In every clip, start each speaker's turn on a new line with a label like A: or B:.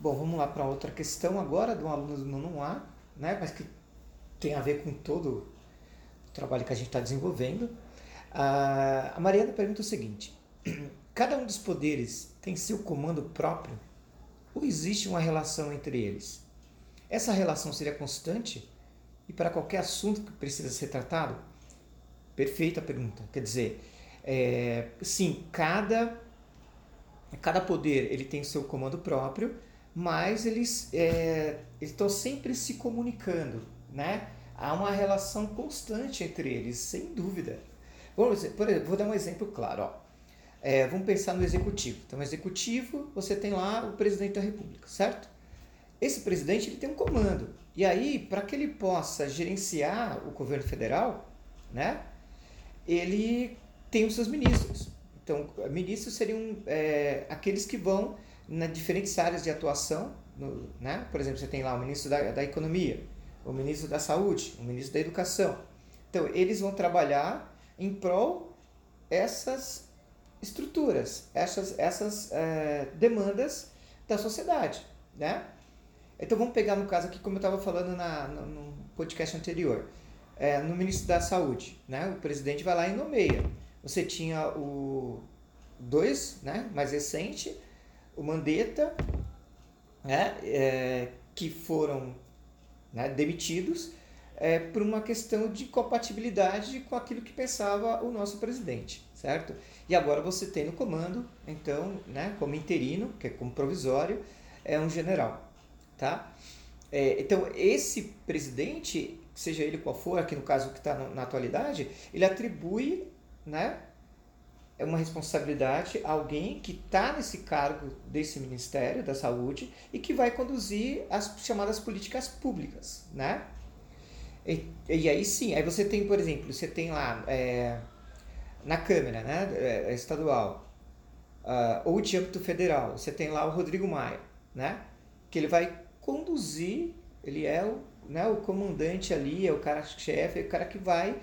A: Bom, vamos lá para outra questão agora de um aluno do nono A, né, mas que tem a ver com todo o trabalho que a gente está desenvolvendo. A Mariana pergunta o seguinte: cada um dos poderes tem seu comando próprio ou existe uma relação entre eles? Essa relação seria constante e para qualquer assunto que precisa ser tratado? Perfeita pergunta. Quer dizer, é, sim, cada, cada poder ele tem seu comando próprio, mas eles é, estão sempre se comunicando, né? Há uma relação constante entre eles, sem dúvida. Vamos, por exemplo, vou dar um exemplo claro. Ó. É, vamos pensar no executivo. Então, executivo, você tem lá o presidente da República, certo? Esse presidente ele tem um comando. E aí, para que ele possa gerenciar o governo federal, né, ele tem os seus ministros. Então, ministros seriam é, aqueles que vão nas diferentes áreas de atuação. No, né? Por exemplo, você tem lá o ministro da, da Economia, o ministro da Saúde, o ministro da Educação. Então, eles vão trabalhar em prol essas estruturas, essas, essas é, demandas da sociedade. Né? Então, vamos pegar no caso aqui, como eu estava falando na, no, no, podcast anterior, é, no ministro da Saúde. Né? O presidente vai lá e nomeia. Você tinha o dois, né, mais recente, o Mandetta, né, é, que foram né, demitidos é, por uma questão de compatibilidade com aquilo que pensava o nosso presidente, certo? E agora você tem no comando, então, né, como interino, que é como provisório, é um general, tá? É, então, esse presidente, seja ele qual for, aqui no caso que está na atualidade, ele atribui né, é uma responsabilidade alguém que está nesse cargo desse Ministério da Saúde e que vai conduzir as chamadas políticas públicas, né? E, e aí sim, aí você tem, por exemplo, você tem lá é, na Câmara né, é, estadual uh, ou de âmbito federal, você tem lá o Rodrigo Maia, né? Que ele vai conduzir, ele é o, né, o comandante ali, é o cara-chefe, é o cara que vai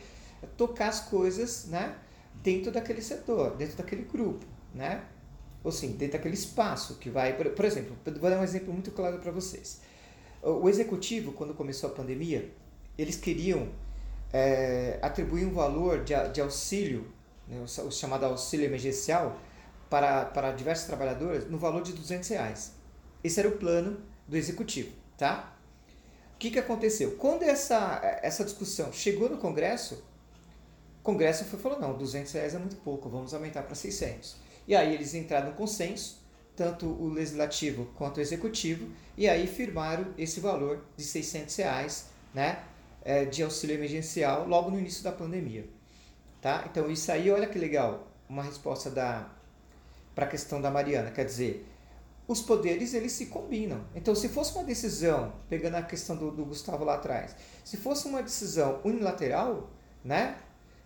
A: tocar as coisas, né? Dentro daquele setor, dentro daquele grupo, né? Ou sim, dentro daquele espaço que vai. Por, por exemplo, vou dar um exemplo muito claro para vocês. O, o executivo, quando começou a pandemia, eles queriam é, atribuir um valor de, de auxílio, né, o, o, chamado auxílio emergencial, para, para diversos trabalhadores no valor de 200 reais. Esse era o plano do executivo, tá? O que, que aconteceu? Quando essa, essa discussão chegou no Congresso, Congresso foi, falou, não, 200 reais é muito pouco, vamos aumentar para 600. E aí eles entraram no consenso, tanto o legislativo quanto o executivo, e aí firmaram esse valor de 600 reais né, é, de auxílio emergencial logo no início da pandemia. Tá? Então isso aí, olha que legal, uma resposta da para a questão da Mariana, quer dizer, os poderes eles se combinam. Então, se fosse uma decisão, pegando a questão do, do Gustavo lá atrás, se fosse uma decisão unilateral, né,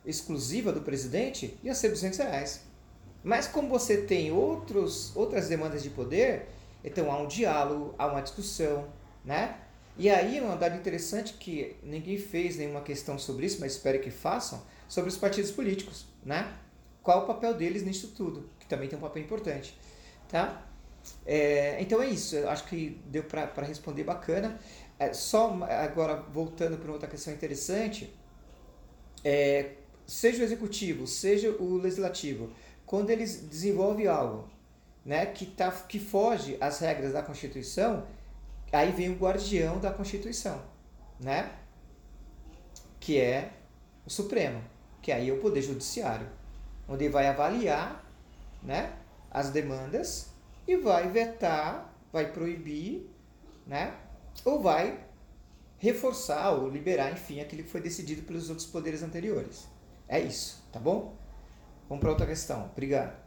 A: exclusiva do presidente, ia ser 200 reais. Mas como você tem outros, outras demandas de poder, então há um diálogo, há uma discussão, né? E aí um dado interessante que ninguém fez nenhuma questão sobre isso, mas espero que façam, sobre os partidos políticos, né? Qual o papel deles nisso tudo, que também tem um papel importante, tá? É, então é isso, eu acho que deu para responder bacana. É, só agora voltando para outra questão interessante, é, seja o executivo, seja o legislativo, quando eles desenvolvem algo né, que, tá, que foge às regras da Constituição, aí vem o guardião da Constituição, né? que é o Supremo, que aí é o Poder Judiciário, onde vai avaliar né, as demandas e vai vetar, vai proibir, né, ou vai reforçar ou liberar, enfim, aquilo que foi decidido pelos outros poderes anteriores. É isso, tá bom? Vamos para outra questão. Obrigado.